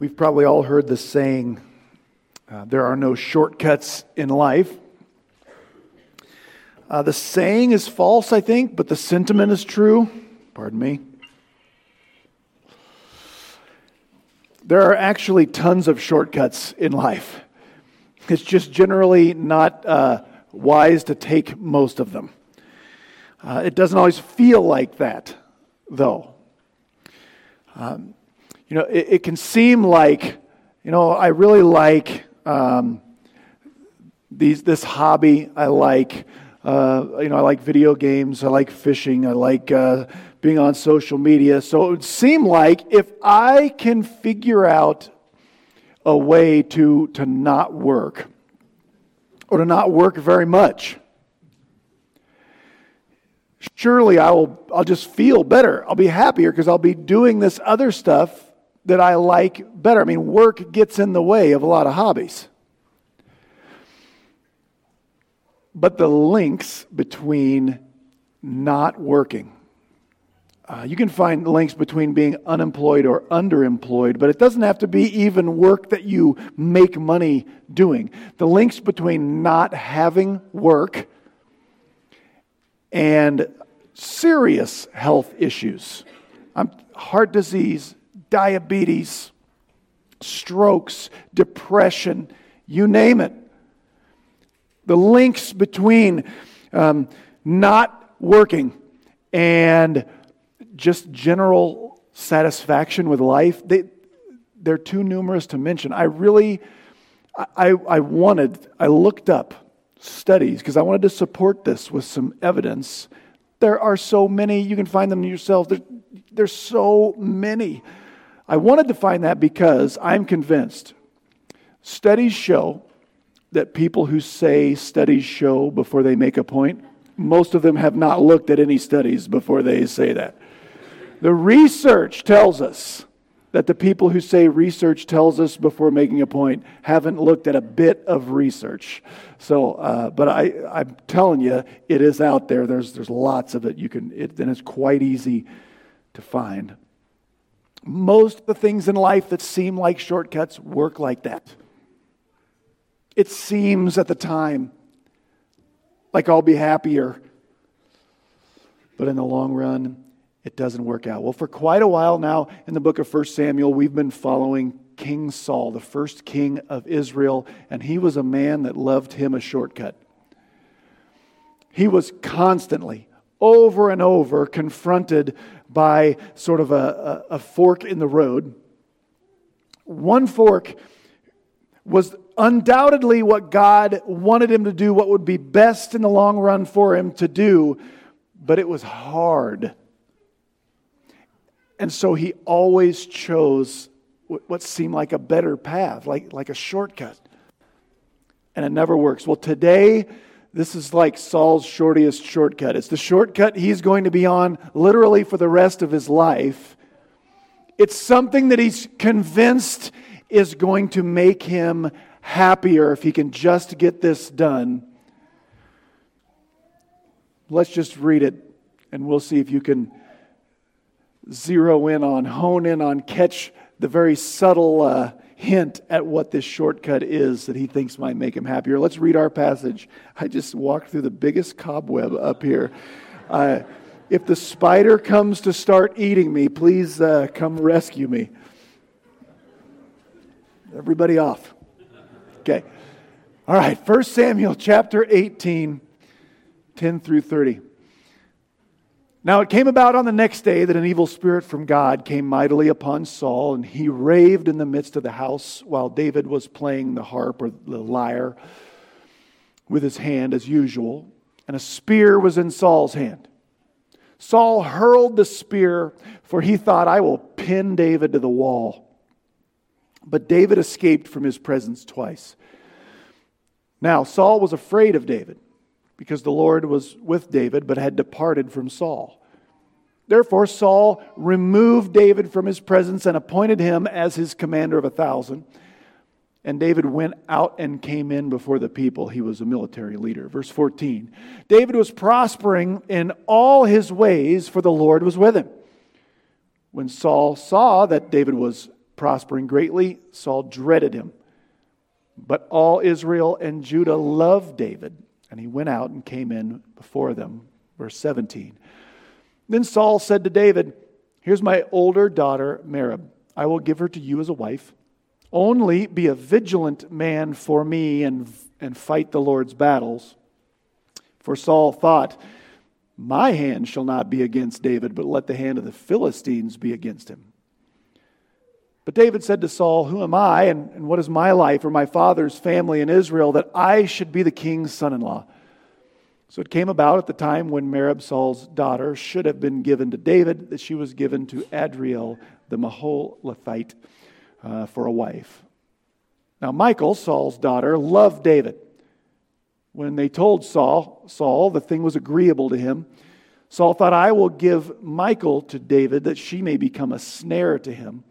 We've probably all heard the saying, uh, there are no shortcuts in life. Uh, the saying is false, I think, but the sentiment is true. Pardon me. There are actually tons of shortcuts in life. It's just generally not uh, wise to take most of them. Uh, it doesn't always feel like that, though. Um, you know, it, it, can seem like, you know, I really like um, these, this hobby. I like, uh, you know, I like video games. I like fishing. I like uh, being on social media. So it would seem like if I can figure out a way to, to not work or to not work very much, surely I will, I'll just feel better. I'll be happier because I'll be doing this other stuff that I like better. I mean, work gets in the way of a lot of hobbies. But the links between not working, uh, you can find links between being unemployed or underemployed, but it doesn't have to be even work that you make money doing. The links between not having work and serious health issues, um, heart disease, diabetes, strokes, depression, you name it. The links between um, not working and just general satisfaction with life, they, they're too numerous to mention. I really, I, I wanted, I looked up studies because I wanted to support this with some evidence. There are so many, you can find them yourself. There, there's so many. I wanted to find that because I'm convinced studies show that people who say studies show before they make a point, most of them have not looked at any studies before they say that. The research tells us that the people who say research tells us before making a point haven't looked at a bit of research. So, uh, but I, I'm telling you, it is out there. There's, there's lots of it. You can, it, and it's quite easy to find. Most of the things in life that seem like shortcuts work like that. It seems at the time like I'll be happier, but in the long run, it doesn't work out. Well, for quite a while now in the book of 1 Samuel, we've been following King Saul, the first king of Israel, and he was a man that loved him a shortcut. He was constantly, over and over, confronted by sort of a, a, a fork in the road. One fork was undoubtedly what God wanted him to do, what would be best in the long run for him to do, but it was hard. And so he always chose what seemed like a better path, like, like a shortcut. And it never works. Well, today, this is like Saul's shortest shortcut. It's the shortcut he's going to be on literally for the rest of his life. It's something that he's convinced is going to make him happier if he can just get this done. Let's just read it and we'll see if you can zero in on, hone in on, catch the very subtle uh, hint at what this shortcut is that he thinks might make him happier. Let's read our passage. I just walked through the biggest cobweb up here. Uh, if the spider comes to start eating me, please uh, come rescue me. Everybody off. Okay. All right, 1 Samuel chapter 18, 10 through 30. Now it came about on the next day that an evil spirit from God came mightily upon Saul, and he raved in the midst of the house while David was playing the harp or the lyre with his hand as usual, and a spear was in Saul's hand. Saul hurled the spear, for he thought, I will pin David to the wall. But David escaped from his presence twice. Now, Saul was afraid of David because the Lord was with David but had departed from Saul. Therefore, Saul removed David from his presence and appointed him as his commander of a thousand. And David went out and came in before the people. He was a military leader. Verse 14 David was prospering in all his ways, for the Lord was with him. When Saul saw that David was prospering greatly, Saul dreaded him. But all Israel and Judah loved David, and he went out and came in before them. Verse 17. Then Saul said to David, Here's my older daughter, Merab. I will give her to you as a wife. Only be a vigilant man for me and, and fight the Lord's battles. For Saul thought, My hand shall not be against David, but let the hand of the Philistines be against him. But David said to Saul, Who am I, and, and what is my life or my father's family in Israel that I should be the king's son in law? So it came about at the time when Merab, Saul's daughter, should have been given to David, that she was given to Adriel the Meholathite uh, for a wife. Now, Michal, Saul's daughter, loved David. When they told Saul, Saul, the thing was agreeable to him. Saul thought, I will give Michal to David that she may become a snare to him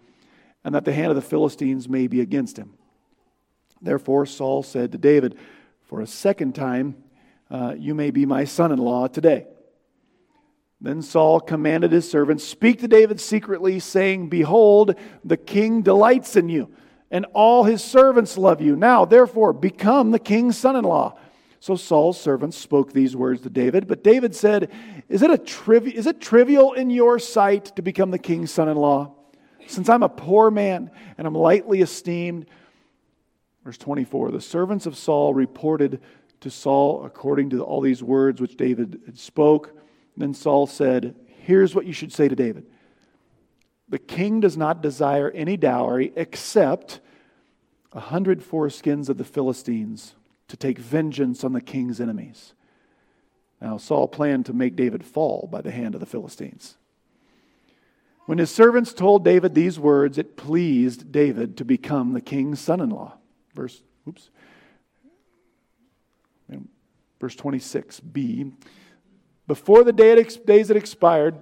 and that the hand of the Philistines may be against him. Therefore, Saul said to David, For a second time, uh, you may be my son in law today. Then Saul commanded his servants, Speak to David secretly, saying, Behold, the king delights in you, and all his servants love you. Now, therefore, become the king's son in law. So Saul's servants spoke these words to David. But David said, Is it, a trivi- is it trivial in your sight to become the king's son in law? Since I'm a poor man and I'm lightly esteemed. Verse 24 The servants of Saul reported to Saul according to all these words which David had spoke. Then Saul said, Here's what you should say to David The king does not desire any dowry except a hundred foreskins of the Philistines to take vengeance on the king's enemies. Now, Saul planned to make David fall by the hand of the Philistines. When his servants told David these words, it pleased David to become the king's son in law. Verse, oops. Verse 26b. Before the day days had expired,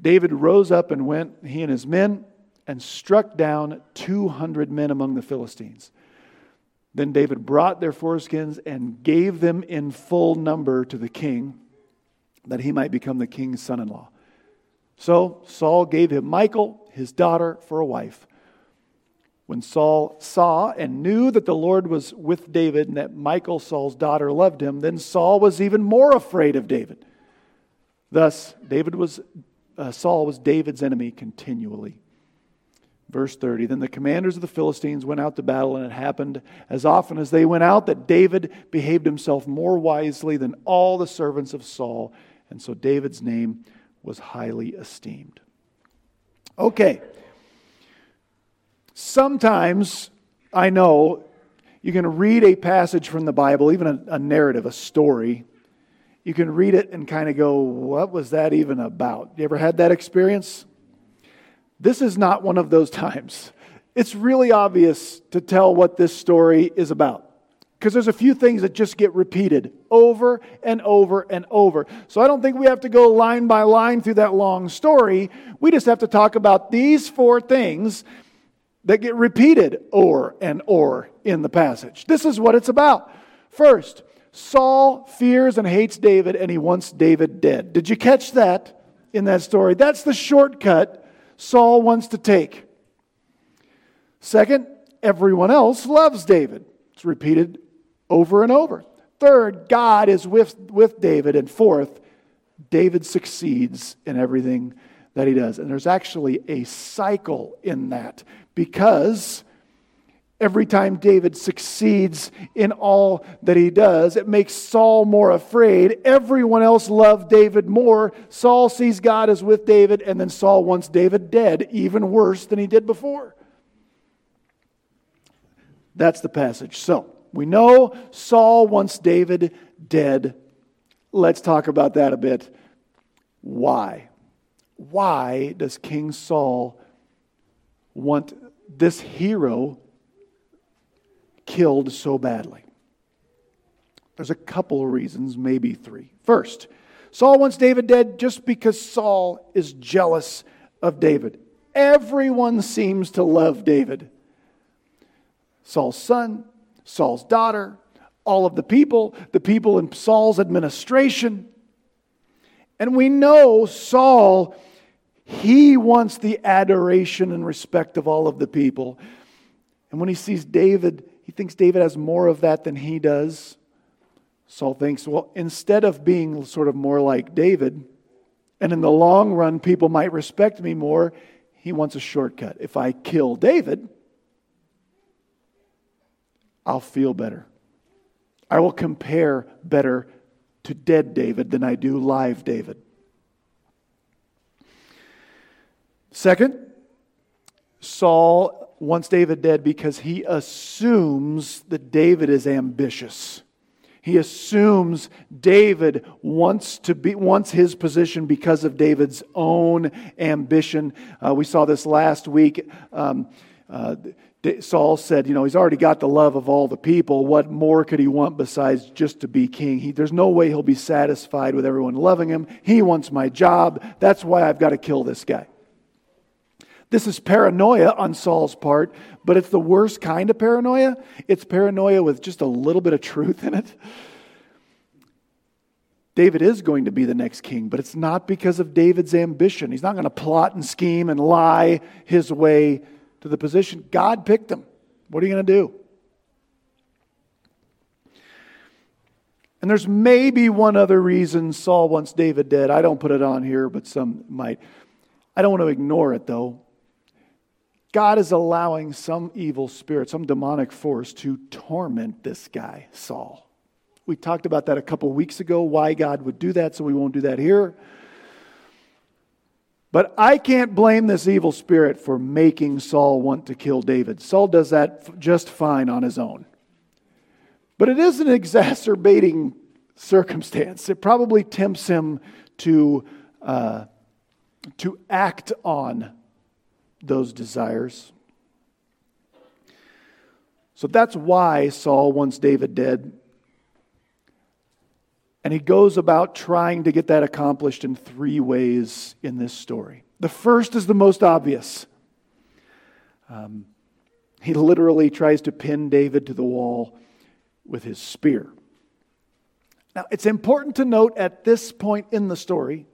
David rose up and went, he and his men, and struck down 200 men among the Philistines. Then David brought their foreskins and gave them in full number to the king, that he might become the king's son in law. So Saul gave him Michal, his daughter, for a wife. When Saul saw and knew that the Lord was with David and that Michal, Saul's daughter, loved him, then Saul was even more afraid of David. Thus, David was, uh, Saul was David's enemy continually. Verse 30 Then the commanders of the Philistines went out to battle, and it happened as often as they went out that David behaved himself more wisely than all the servants of Saul. And so David's name was highly esteemed. Okay. Sometimes I know you can read a passage from the Bible, even a, a narrative, a story. You can read it and kind of go, What was that even about? You ever had that experience? This is not one of those times. It's really obvious to tell what this story is about because there's a few things that just get repeated over and over and over. So I don't think we have to go line by line through that long story. We just have to talk about these four things that get repeated or and or in the passage. This is what it's about. First, Saul fears and hates David and he wants David dead. Did you catch that in that story? That's the shortcut Saul wants to take. Second, everyone else loves David. It's repeated over and over. Third, God is with, with David. And fourth, David succeeds in everything that he does. And there's actually a cycle in that because every time David succeeds in all that he does, it makes Saul more afraid. Everyone else loved David more. Saul sees God is with David, and then Saul wants David dead, even worse than he did before. That's the passage. So, we know Saul wants David dead. Let's talk about that a bit. Why? Why does King Saul want this hero killed so badly? There's a couple of reasons, maybe three. First, Saul wants David dead just because Saul is jealous of David. Everyone seems to love David. Saul's son, Saul's daughter, all of the people, the people in Saul's administration. And we know Saul, He wants the adoration and respect of all of the people. And when he sees David, he thinks David has more of that than he does. Saul thinks, well, instead of being sort of more like David, and in the long run, people might respect me more, he wants a shortcut. If I kill David, I'll feel better. I will compare better to dead David than I do live David. Second, Saul wants David dead because he assumes that David is ambitious. He assumes David wants to be wants his position because of David's own ambition. Uh, we saw this last week. Um, uh, Saul said, You know, he's already got the love of all the people. What more could he want besides just to be king? He, there's no way he'll be satisfied with everyone loving him. He wants my job. That's why I've got to kill this guy. This is paranoia on Saul's part, but it's the worst kind of paranoia. It's paranoia with just a little bit of truth in it. David is going to be the next king, but it's not because of David's ambition. He's not going to plot and scheme and lie his way to the position. God picked him. What are you going to do? And there's maybe one other reason Saul wants David dead. I don't put it on here, but some might. I don't want to ignore it, though. God is allowing some evil spirit, some demonic force to torment this guy, Saul. We talked about that a couple weeks ago, why God would do that, so we won't do that here. But I can't blame this evil spirit for making Saul want to kill David. Saul does that just fine on his own. But it is an exacerbating circumstance. It probably tempts him to, uh, to act on those desires. So that's why Saul wants David dead. And he goes about trying to get that accomplished in three ways in this story. The first is the most obvious. Um, he literally tries to pin David to the wall with his spear. Now, it's important to note at this point in the story,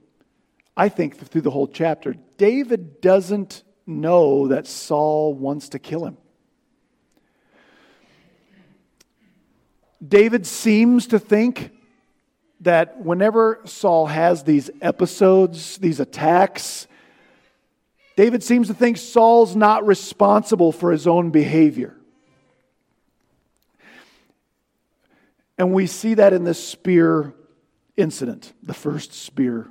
I think through the whole chapter, David doesn't know that Saul wants to kill him. David seems to think that whenever Saul has these episodes, these attacks, David seems to think Saul's not responsible for his own behavior. And we see that in this spear incident, the first spear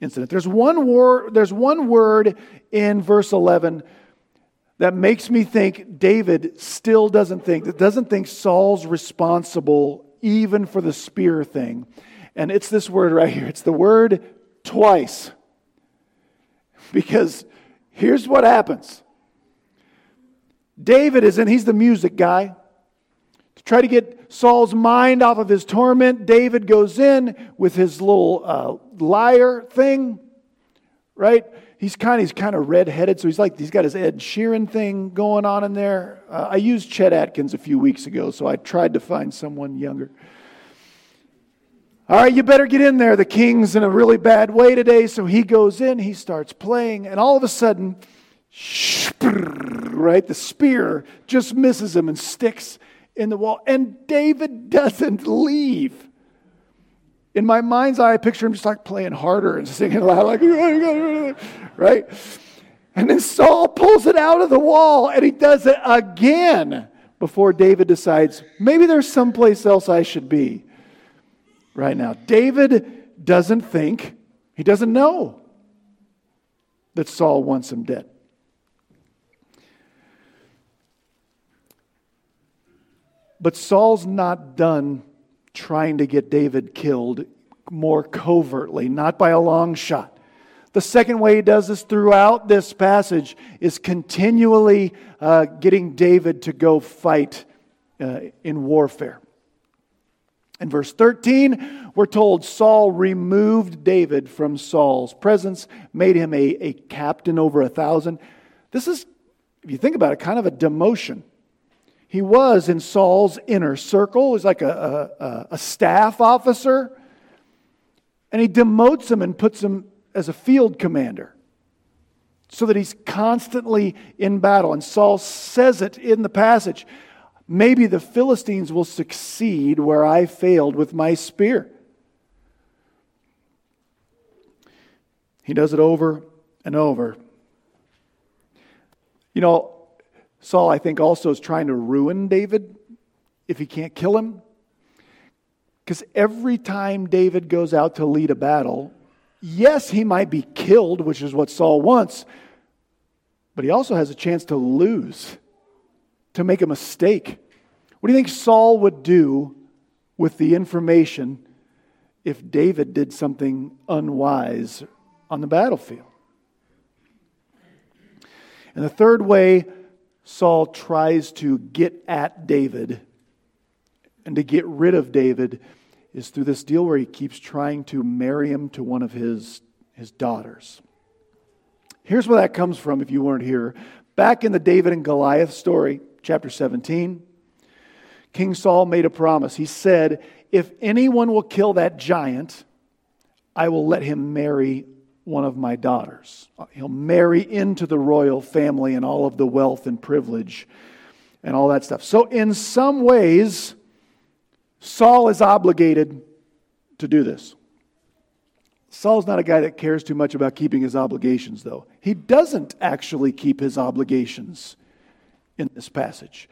incident. There's one, word, there's one word in verse 11 that makes me think David still doesn't think, that doesn't think Saul's responsible even for the spear thing. And it's this word right here. It's the word twice. Because here's what happens David is in, he's the music guy. To try to get Saul's mind off of his torment, David goes in with his little uh, lyre thing, right? He's kind of he's kind of red-headed, so he's like he's got his Ed Sheeran thing going on in there. Uh, I used Chet Atkins a few weeks ago, so I tried to find someone younger. All right, you better get in there. The king's in a really bad way today. So he goes in, he starts playing, and all of a sudden, right, the spear just misses him and sticks in the wall. And David doesn't leave. In my mind's eye, I picture him just like playing harder and singing loud, like, right? And then Saul pulls it out of the wall and he does it again before David decides maybe there's someplace else I should be right now. David doesn't think, he doesn't know that Saul wants him dead. But Saul's not done trying to get David killed more covertly, not by a long shot. The second way he does this throughout this passage is continually uh, getting David to go fight uh, in warfare. In verse 13, we're told Saul removed David from Saul's presence, made him a, a captain over a thousand. This is, if you think about it, kind of a demotion. He was in Saul's inner circle, he's like a, a, a staff officer, and he demotes him and puts him as a field commander. so that he's constantly in battle. And Saul says it in the passage. Maybe the Philistines will succeed where I failed with my spear. He does it over and over. You know, Saul, I think, also is trying to ruin David if he can't kill him. Because every time David goes out to lead a battle, yes, he might be killed, which is what Saul wants, but he also has a chance to lose, to make a mistake. What do you think Saul would do with the information if David did something unwise on the battlefield? And the third way Saul tries to get at David and to get rid of David is through this deal where he keeps trying to marry him to one of his, his daughters. Here's where that comes from if you weren't here. Back in the David and Goliath story, chapter 17, King Saul made a promise. He said, If anyone will kill that giant, I will let him marry one of my daughters. Uh, he'll marry into the royal family and all of the wealth and privilege and all that stuff. So, in some ways, Saul is obligated to do this. Saul's not a guy that cares too much about keeping his obligations, though. He doesn't actually keep his obligations in this passage.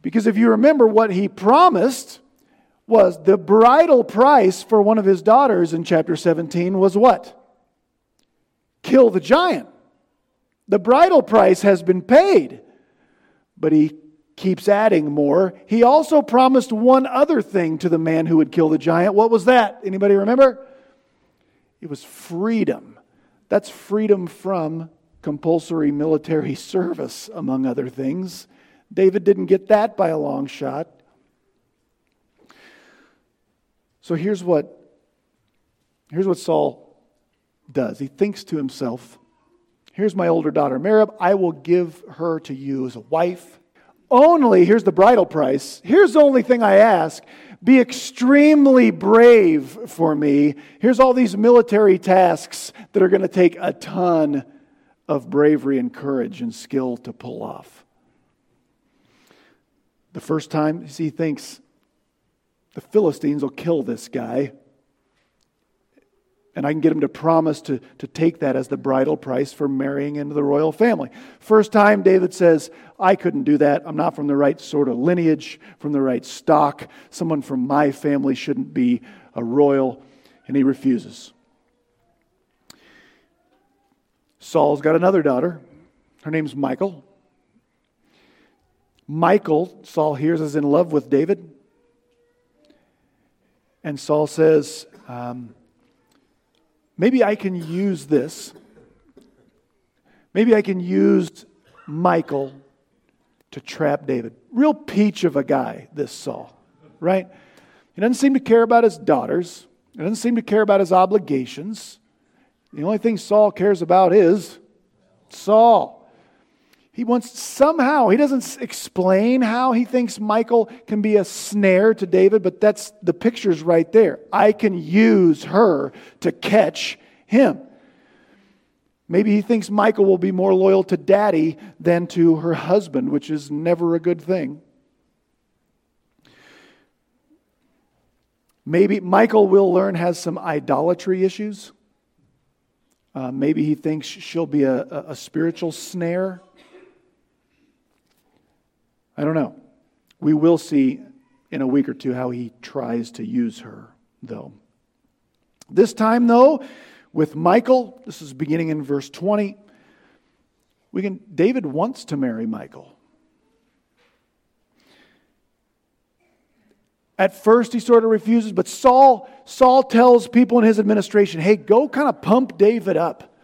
Because if you remember what he promised was the bridal price for one of his daughters in chapter 17 was what? Kill the giant. The bridal price has been paid. But he keeps adding more. He also promised one other thing to the man who would kill the giant. What was that? Anybody remember? It was freedom. That's freedom from compulsory military service, among other things. David didn't get that by a long shot. So here's what, here's what Saul does. He thinks to himself, Here's my older daughter, Merab. I will give her to you as a wife. Only, here's the bridal price. Here's the only thing I ask be extremely brave for me. Here's all these military tasks that are going to take a ton of bravery and courage and skill to pull off. The first time he thinks the Philistines will kill this guy, and I can get him to promise to, to take that as the bridal price for marrying into the royal family. First time, David says, I couldn't do that. I'm not from the right sort of lineage, from the right stock. Someone from my family shouldn't be a royal. And he refuses. Saul's got another daughter. Her name's Michal. Michal, Saul hears, is in love with David. And Saul says, um, maybe I can use this. Maybe I can use Michal to trap David. Real peach of a guy, this Saul, right? He doesn't seem to care about his daughters, he doesn't seem to care about his obligations. The only thing Saul cares about is Saul. He wants somehow, he doesn't explain how he thinks Michal can be a snare to David, but that's the picture's right there. I can use her to catch him. Maybe he thinks Michal will be more loyal to daddy than to her husband, which is never a good thing. Maybe Michal will learn has some idolatry issues. Uh, maybe he thinks she'll be a, a, a spiritual snare I don't know. We will see in a week or two how he tries to use her, though. This time, though, with Michal, this is beginning in verse 20. We can, David wants to marry Michal. At first, he sort of refuses, but Saul, Saul tells people in his administration, hey, go kind of pump David up.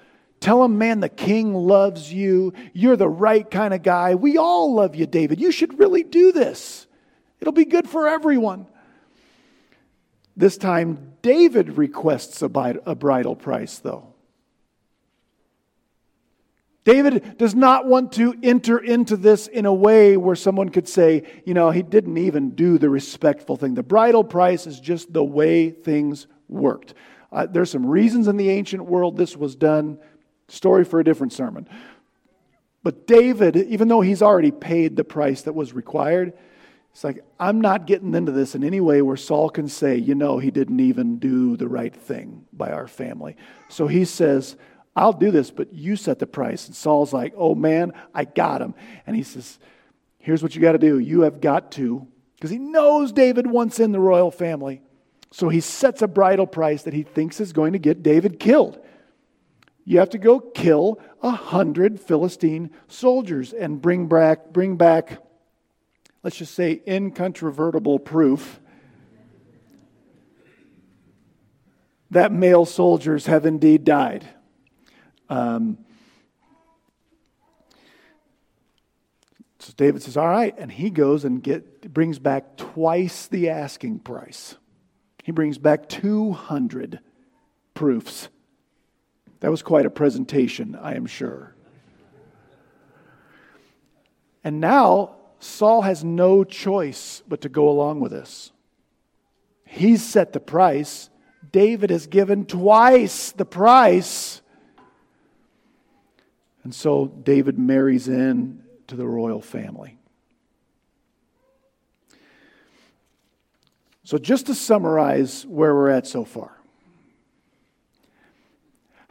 Tell him, man, the king loves you. You're the right kind of guy. We all love you, David. You should really do this. It'll be good for everyone. This time, David requests a bridal price, though. David does not want to enter into this in a way where someone could say, you know, he didn't even do the respectful thing. The bridal price is just the way things worked. Uh, there's some reasons in the ancient world this was done Story for a different sermon. But David, even though he's already paid the price that was required, it's like, I'm not getting into this in any way where Saul can say, you know, he didn't even do the right thing by our family. So he says, I'll do this, but you set the price. And Saul's like, oh man, I got him. And he says, here's what you got to do. You have got to, because he knows David wants in the royal family. So he sets a bridal price that he thinks is going to get David killed. You have to go kill a hundred Philistine soldiers and bring back, bring back let's just say, incontrovertible proof that male soldiers have indeed died. Um, so David says, All right. And he goes and get, brings back twice the asking price. He brings back 200 proofs. That was quite a presentation, I am sure. And now Saul has no choice but to go along with this. He's set the price. David has given twice the price. And so David marries in to the royal family. So, just to summarize where we're at so far,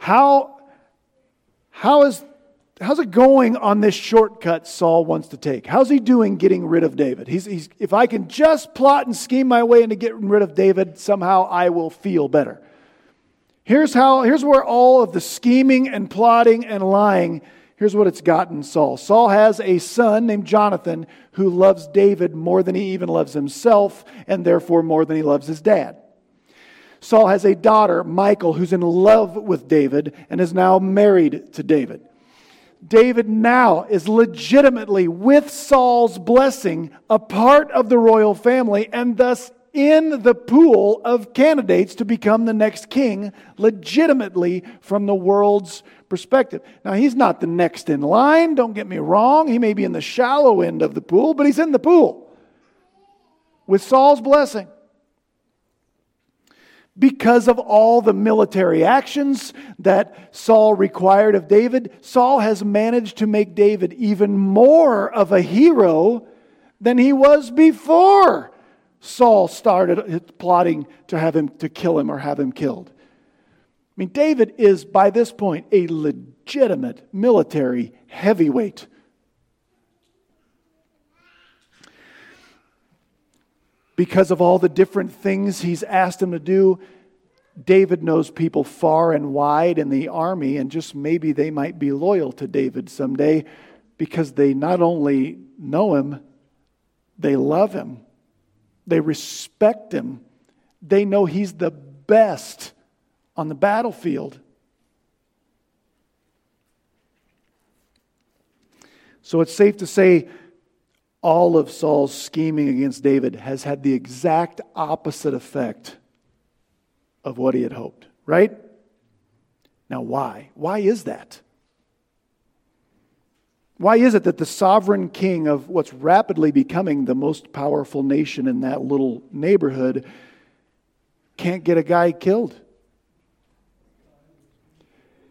how, how is how's it going on this shortcut Saul wants to take? How's he doing getting rid of David? He's, he's, if I can just plot and scheme my way into getting rid of David, somehow I will feel better. Here's how, here's where all of the scheming and plotting and lying, here's what it's gotten Saul. Saul has a son named Jonathan who loves David more than he even loves himself, and therefore more than he loves his dad. Saul has a daughter, Michal, who's in love with David and is now married to David. David now is legitimately, with Saul's blessing, a part of the royal family and thus in the pool of candidates to become the next king, legitimately from the world's perspective. Now, he's not the next in line, don't get me wrong. He may be in the shallow end of the pool, but he's in the pool with Saul's blessing because of all the military actions that Saul required of David, Saul has managed to make David even more of a hero than he was before Saul started plotting to have him to kill him or have him killed. I mean, David is by this point a legitimate military heavyweight. Because of all the different things he's asked him to do. David knows people far and wide in the army, and just maybe they might be loyal to David someday because they not only know him, they love him, they respect him, they know he's the best on the battlefield. So it's safe to say all of Saul's scheming against David has had the exact opposite effect of what he had hoped, right? Now, why? Why is that? Why is it that the sovereign king of what's rapidly becoming the most powerful nation in that little neighborhood can't get a guy killed?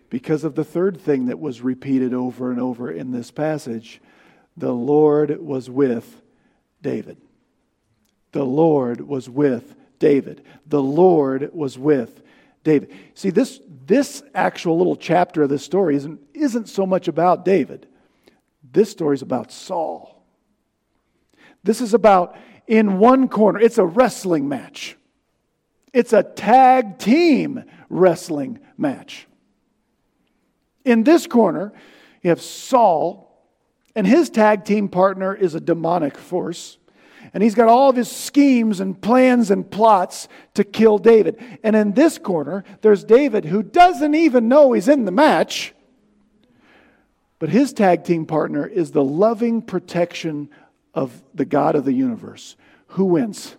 Because of the third thing that was repeated over and over in this passage the Lord was with David. The Lord was with David. The Lord was with David. See, this, this actual little chapter of this story isn't, isn't so much about David. This story is about Saul. This is about, in one corner, it's a wrestling match. It's a tag team wrestling match. In this corner, you have Saul and his tag team partner is a demonic force. And he's got all of his schemes and plans and plots to kill David. And in this corner, there's David who doesn't even know he's in the match. But his tag team partner is the loving protection of the God of the universe. Who wins?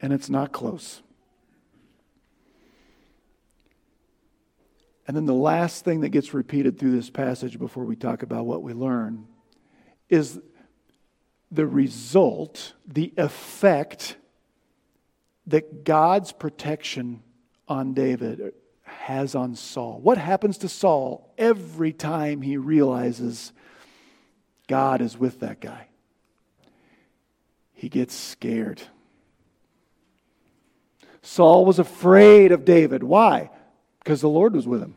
And it's not close. And then the last thing that gets repeated through this passage before we talk about what we learn is the result, the effect that God's protection on David has on Saul. What happens to Saul every time he realizes God is with that guy? He gets scared. Saul was afraid of David. Why? Because the Lord was with him.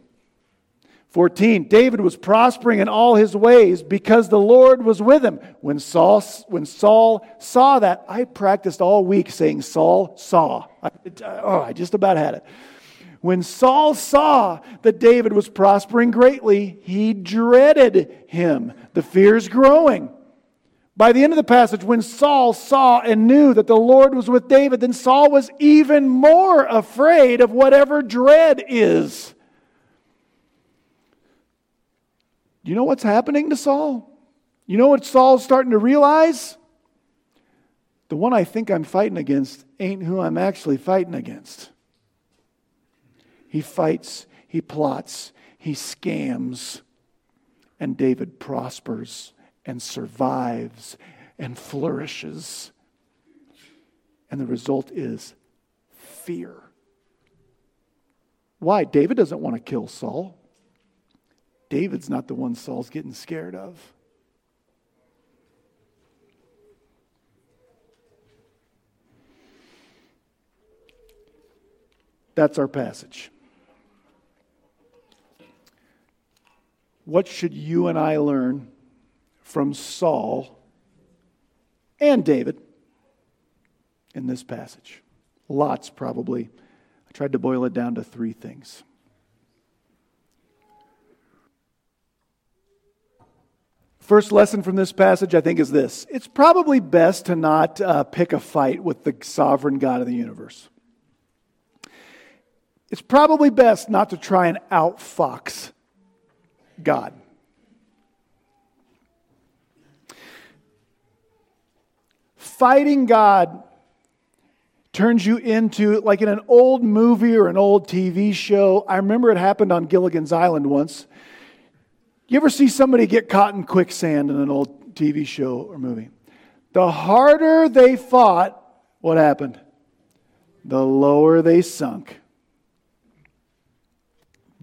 14 David was prospering in all his ways because the Lord was with him. When Saul, when Saul saw that, I practiced all week saying Saul saw. I, oh, I just about had it. When Saul saw that David was prospering greatly, he dreaded him. The fear's growing. By the end of the passage, when Saul saw and knew that the Lord was with David, then Saul was even more afraid of whatever dread is. You know what's happening to Saul? You know what Saul's starting to realize? The one I think I'm fighting against ain't who I'm actually fighting against. He fights, he plots, he scams, and David prospers and survives and flourishes. And the result is fear. Why? David doesn't want to kill Saul. David's not the one Saul's getting scared of. That's our passage. What should you and I learn from Saul and David in this passage? Lots, probably. I tried to boil it down to three things. First lesson from this passage, I think, is this it's probably best to not uh, pick a fight with the sovereign God of the universe. It's probably best not to try and outfox God. Fighting God turns you into, like in an old movie or an old TV show. I remember it happened on Gilligan's Island once. You ever see somebody get caught in quicksand in an old TV show or movie? The harder they fought, what happened? The lower they sunk.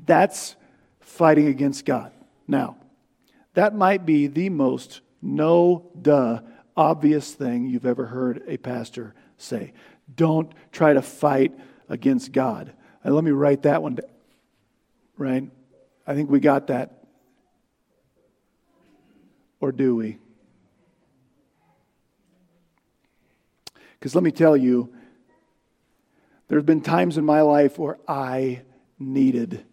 That's fighting against God. Now, that might be the most no duh obvious thing you've ever heard a pastor say. Don't try to fight against God. And let me write that one down. Right? I think we got that or do we? Because let me tell you, there have been times in my life where I needed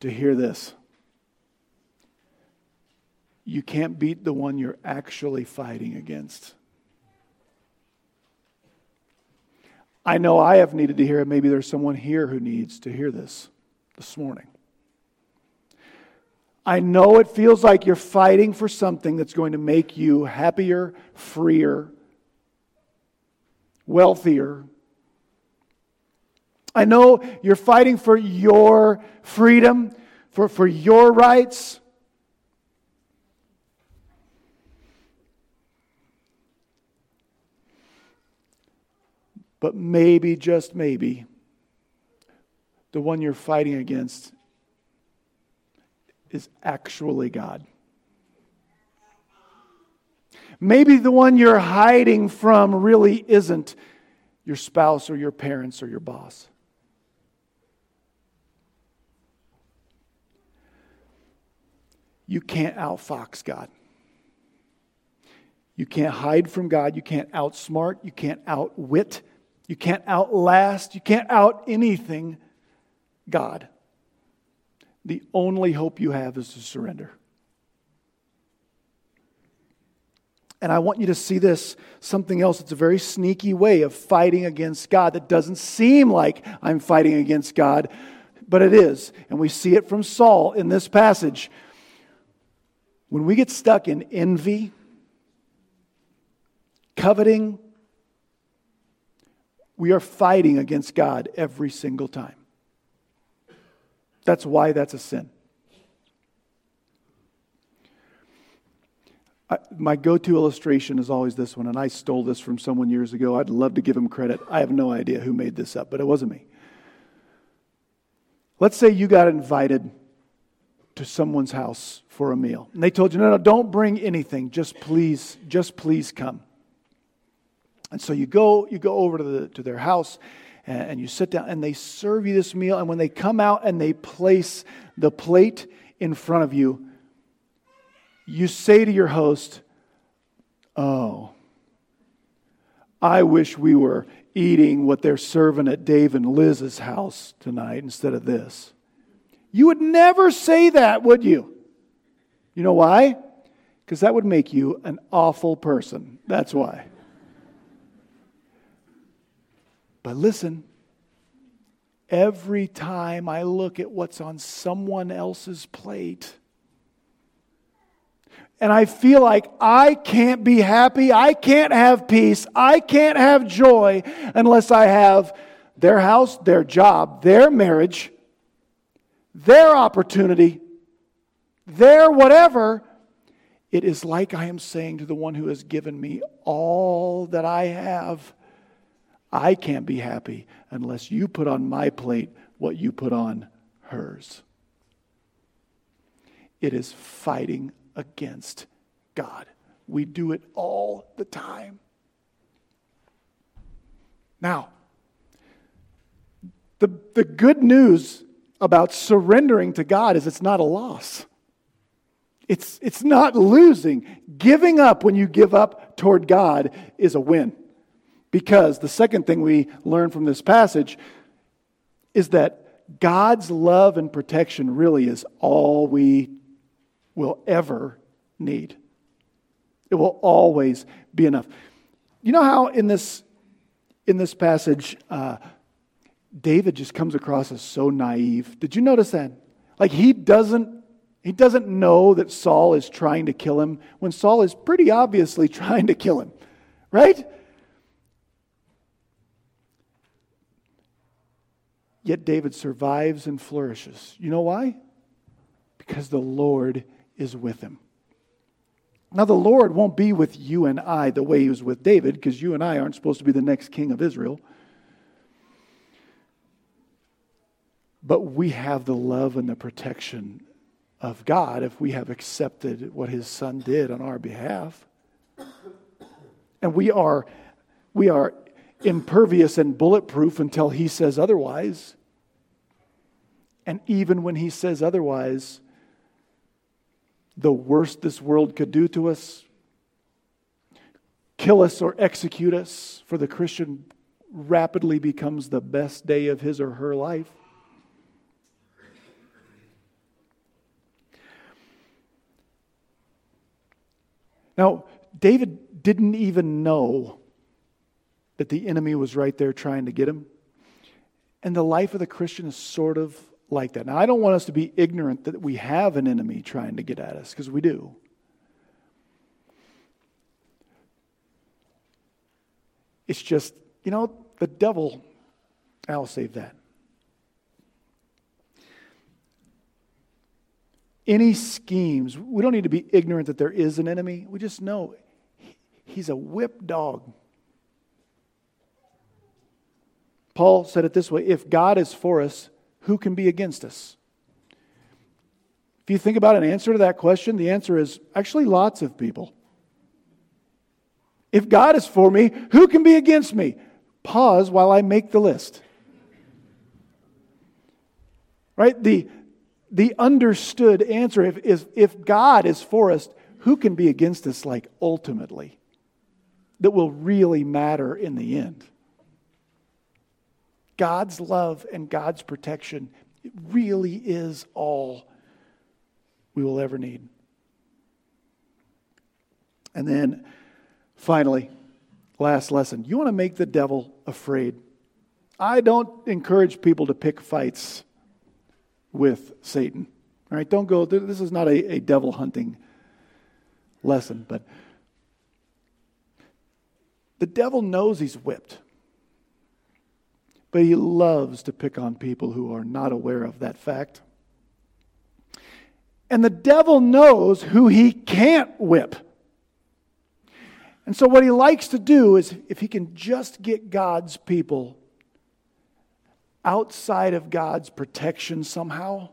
to hear this. You can't beat the one you're actually fighting against. I know I have needed to hear it. Maybe there's someone here who needs to hear this this morning. I know it feels like you're fighting for something that's going to make you happier, freer, wealthier. I know you're fighting for your freedom, for, for your rights. But maybe, just maybe, the one you're fighting against is actually God. Maybe the one you're hiding from really isn't your spouse or your parents or your boss. You can't outfox God. You can't hide from God. You can't outsmart. You can't outwit. You can't outlast. You can't out anything God the only hope you have is to surrender. And I want you to see this something else. It's a very sneaky way of fighting against God that doesn't seem like I'm fighting against God, but it is. And we see it from Saul in this passage. When we get stuck in envy, coveting, we are fighting against God every single time. That's why that's a sin. I, my go to illustration is always this one, and I stole this from someone years ago. I'd love to give him credit. I have no idea who made this up, but it wasn't me. Let's say you got invited to someone's house for a meal. And they told you, no, no, don't bring anything. Just please, just please come. And so you go, you go over to, the, to their house and, and you sit down and they serve you this meal. And when they come out and they place the plate in front of you, you say to your host, Oh, I wish we were eating what they're serving at Dave and Liz's house tonight instead of this. You would never say that, would you? You know why? Because that would make you an awful person. That's why. But listen, every time I look at what's on someone else's plate, and I feel like I can't be happy, I can't have peace, I can't have joy unless I have their house, their job, their marriage, their opportunity, their whatever, it is like I am saying to the one who has given me all that I have, I can't be happy unless you put on my plate what you put on hers. It is fighting against God. We do it all the time. Now, the, the good news about surrendering to God is it's not a loss. It's, it's not losing. Giving up when you give up toward God is a win. Because the second thing we learn from this passage is that God's love and protection really is all we will ever need. It will always be enough. You know how in this, in this passage, uh, David just comes across as so naive. Did you notice that? Like he doesn't he doesn't know that Saul is trying to kill him when Saul is pretty obviously trying to kill him. Right? Yet David survives and flourishes. You know why? Because the Lord is with him. Now, the Lord won't be with you and I the way he was with David, because you and I aren't supposed to be the next king of Israel. But we have the love and the protection of God if we have accepted what his son did on our behalf. And we are, we are impervious and bulletproof until he says otherwise. And even when he says otherwise, the worst this world could do to us, kill us or execute us, for the Christian rapidly becomes the best day of his or her life. Now, David didn't even know that the enemy was right there trying to get him. And the life of the Christian is sort of like that. Now, I don't want us to be ignorant that we have an enemy trying to get at us, because we do. It's just, you know, the devil, I'll save that. any schemes. We don't need to be ignorant that there is an enemy. We just know he's a whip dog. Paul said it this way if God is for us, who can be against us? If you think about an answer to that question, the answer is actually lots of people. If God is for me, who can be against me? Pause while I make the list. Right? The, the understood answer if, if, if God is for us, who can be against us, like ultimately, that will really matter in the end? God's love and God's protection really is all we will ever need. And then finally, last lesson you want to make the devil afraid. I don't encourage people to pick fights with Satan. All right, don't go, this is not a, a devil hunting lesson, but the devil knows he's whipped. But he loves to pick on people who are not aware of that fact. And the devil knows who he can't whip. And so, what he likes to do is, if he can just get God's people outside of God's protection somehow.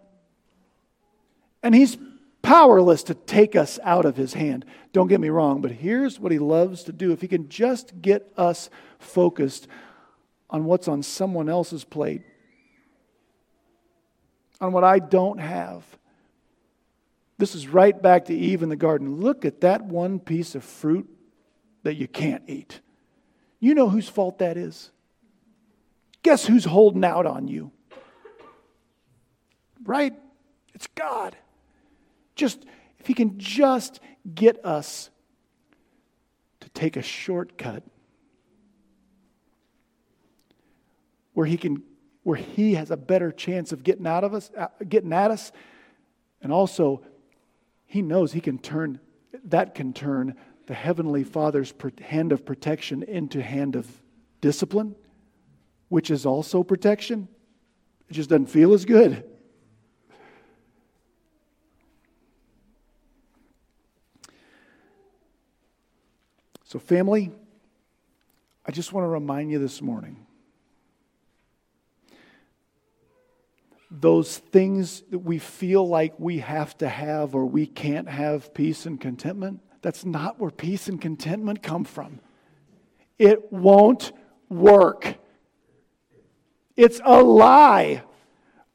And He's powerless to take us out of His hand. Don't get me wrong, but here's what He loves to do. If He can just get us focused on what's on someone else's plate, on what I don't have. This is right back to Eve in the garden. Look at that one piece of fruit that you can't eat. You know whose fault that is? Guess who's holding out on you? Right? It's God. Just, if He can just get us to take a shortcut where He can, where He has a better chance of getting out of us, uh, getting at us, and also He knows He can turn, that can turn the Heavenly Father's hand of protection into hand of discipline which is also protection. It just doesn't feel as good. So, family, I just want to remind you this morning those things that we feel like we have to have or we can't have peace and contentment, that's not where peace and contentment come from. It won't work. It's a lie.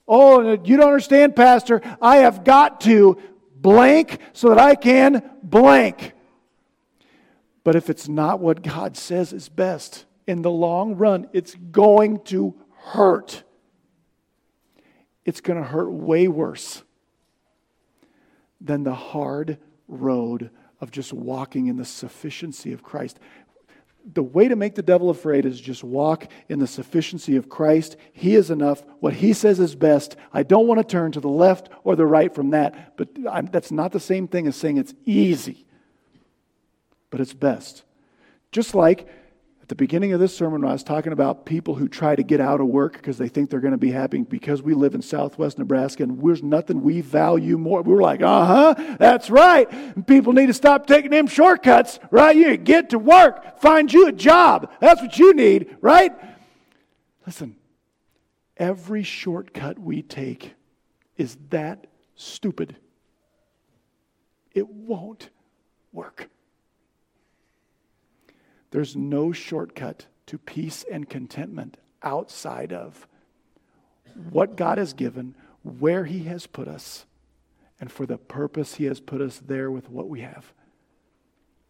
Oh, you don't understand, Pastor. I have got to blank so that I can blank. But if it's not what God says is best, in the long run, it's going to hurt. It's going to hurt way worse than the hard road of just walking in the sufficiency of Christ the way to make the devil afraid is just walk in the sufficiency of Christ. He is enough. What he says is best. I don't want to turn to the left or the right from that, but I'm, that's not the same thing as saying it's easy, but it's best. Just like at the beginning of this sermon, I was talking about people who try to get out of work because they think they're going to be happy because we live in southwest Nebraska and there's nothing we value more. We are like, uh huh, that's right. People need to stop taking them shortcuts, right? You get to work, find you a job. That's what you need, right? Listen, every shortcut we take is that stupid. It won't work. There's no shortcut to peace and contentment outside of what God has given, where He has put us, and for the purpose He has put us there with what we have,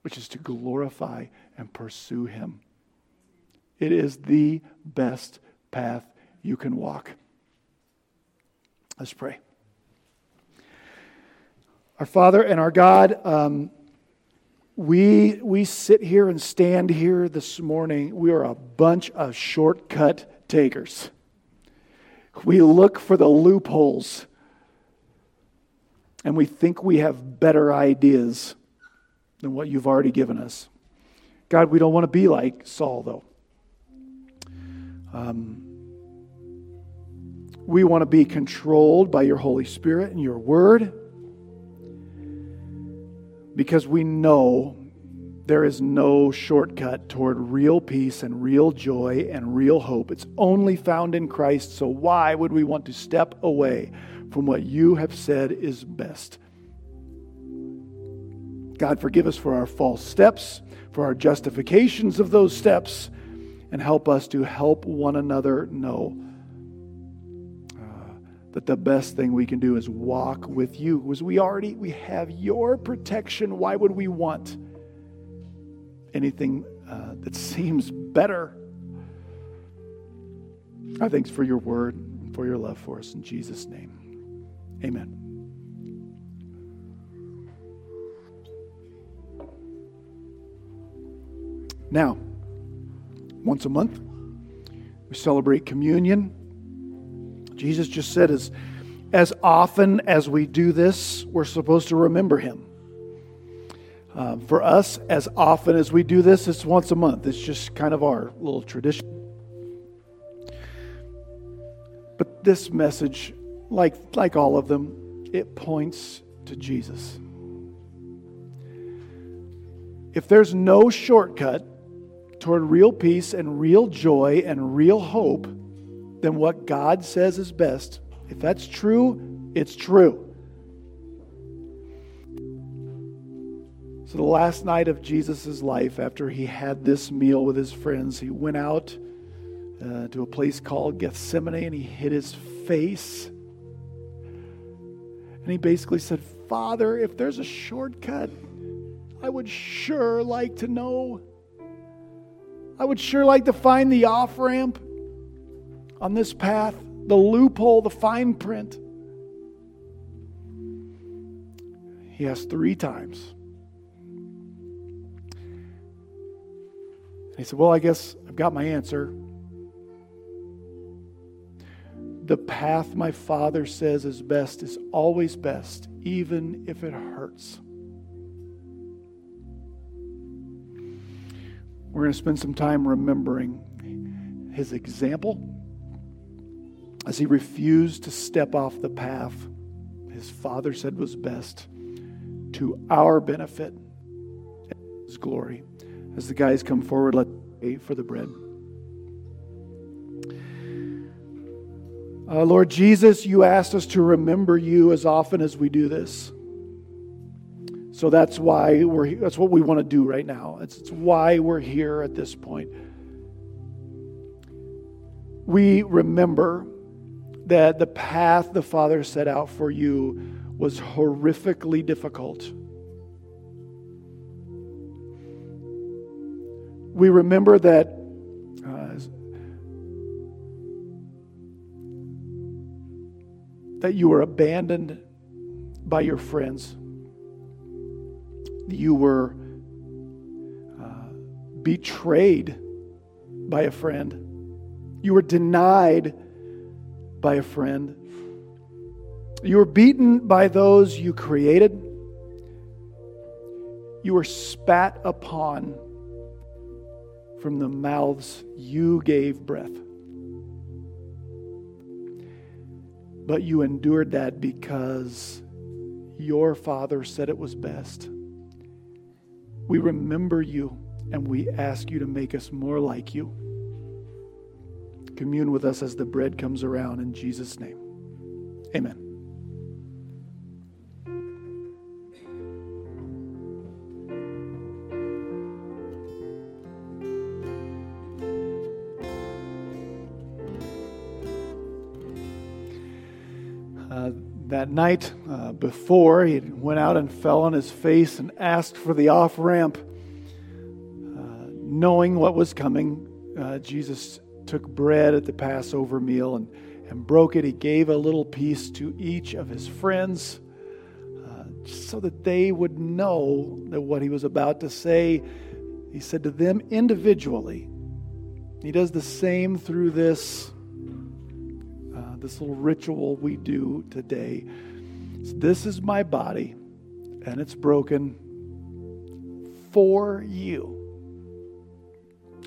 which is to glorify and pursue Him. It is the best path you can walk. Let's pray. Our Father and our God, um, we, we sit here and stand here this morning. We are a bunch of shortcut takers. We look for the loopholes and we think we have better ideas than what you've already given us. God, we don't want to be like Saul, though. Um, we want to be controlled by your Holy Spirit and your Word because we know there is no shortcut toward real peace and real joy and real hope. It's only found in Christ. So, why would we want to step away from what you have said is best? God, forgive us for our false steps, for our justifications of those steps, and help us to help one another know that the best thing we can do is walk with you because we already we have your protection. Why would we want anything uh, that seems better? I thanks for your word and for your love for us in jesus name. Amen. Now once a month we celebrate communion Jesus just said, as, as often as we do this, we're supposed to remember him. Uh, for us, as often as we do this, it's once a month. It's just kind of our little tradition. But this message, like, like all of them, it points to Jesus. If there's no shortcut toward real peace and real joy and real hope, than what God says is best, if that's true, it's true. So, the last night of Jesus' life, after he had this meal with his friends, he went out uh, to a place called Gethsemane and he hid his face. And he basically said, Father, if there's a shortcut, I would sure like to know. I would sure like to find the off ramp on this path, the loophole, the fine print. He asked three times. he said, Well, I guess I've got my answer. The path my Father says is best is always best, even if it hurts. We're going to spend some time remembering his example as he refused to step off the path his father said was best to our benefit and his glory. As the guys come forward, let's pray for the bread. Uh, Lord Jesus, you asked us to remember you as often as we do this. So that's why we're that's what we want to do right now. It's, it's why we're here at this point. We remember that the path the Father set out for you was horrifically difficult. We remember that uh, that you were abandoned by your friends. You were uh, betrayed by a friend. You were denied by a friend. You were beaten by those you created. You were spat upon from the mouths you gave breath. But you endured that because your Father said it was best. We remember you and we ask you to make us more like you. Commune with us as the bread comes around in Jesus' name. Amen. Uh, that night uh, before, he went out and fell on his face and asked for the off ramp. Uh, knowing what was coming, uh, Jesus took bread at the Passover meal and, and broke it. He gave a little piece to each of his friends uh, so that they would know that what he was about to say, he said to them individually. He does the same through this, uh, this little ritual we do today. So this is my body, and it's broken for you.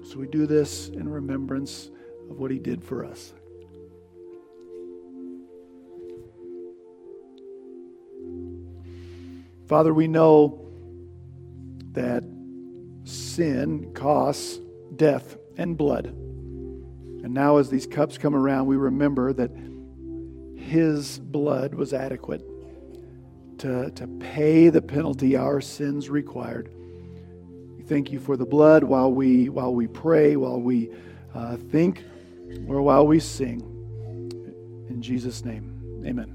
So we do this in remembrance of what he did for us. Father, we know that sin costs death and blood. And now, as these cups come around, we remember that His blood was adequate to, to pay the penalty our sins required thank you for the blood while we while we pray, while we uh, think, or while we sing. In Jesus' name, Amen.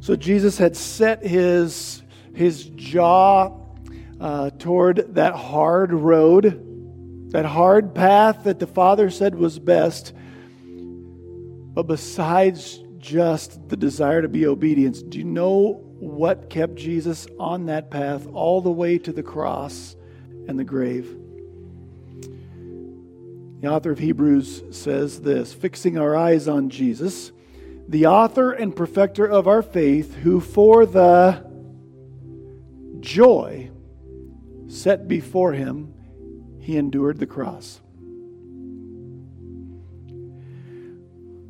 So Jesus had set his his jaw uh, toward that hard road that hard path that the Father said was best. But besides just the desire to be obedient, do you know what kept Jesus on that path all the way to the cross and the grave? The author of Hebrews says this fixing our eyes on Jesus, the author and perfecter of our faith, who for the joy set before him he endured the cross.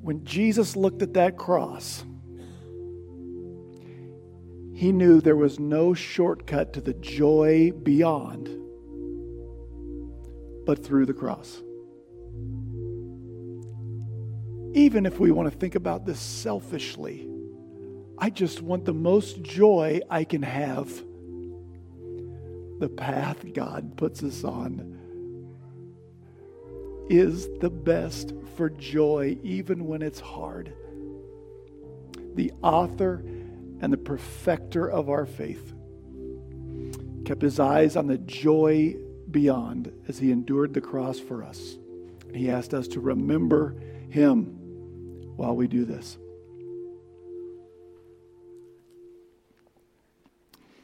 When Jesus looked at that cross, he knew there was no shortcut to the joy beyond but through the cross. Even if we want to think about this selfishly, I just want the most joy I can have. The path God puts us on is the best for joy, even when it's hard. The author and the perfecter of our faith kept his eyes on the joy beyond as he endured the cross for us. He asked us to remember him while we do this.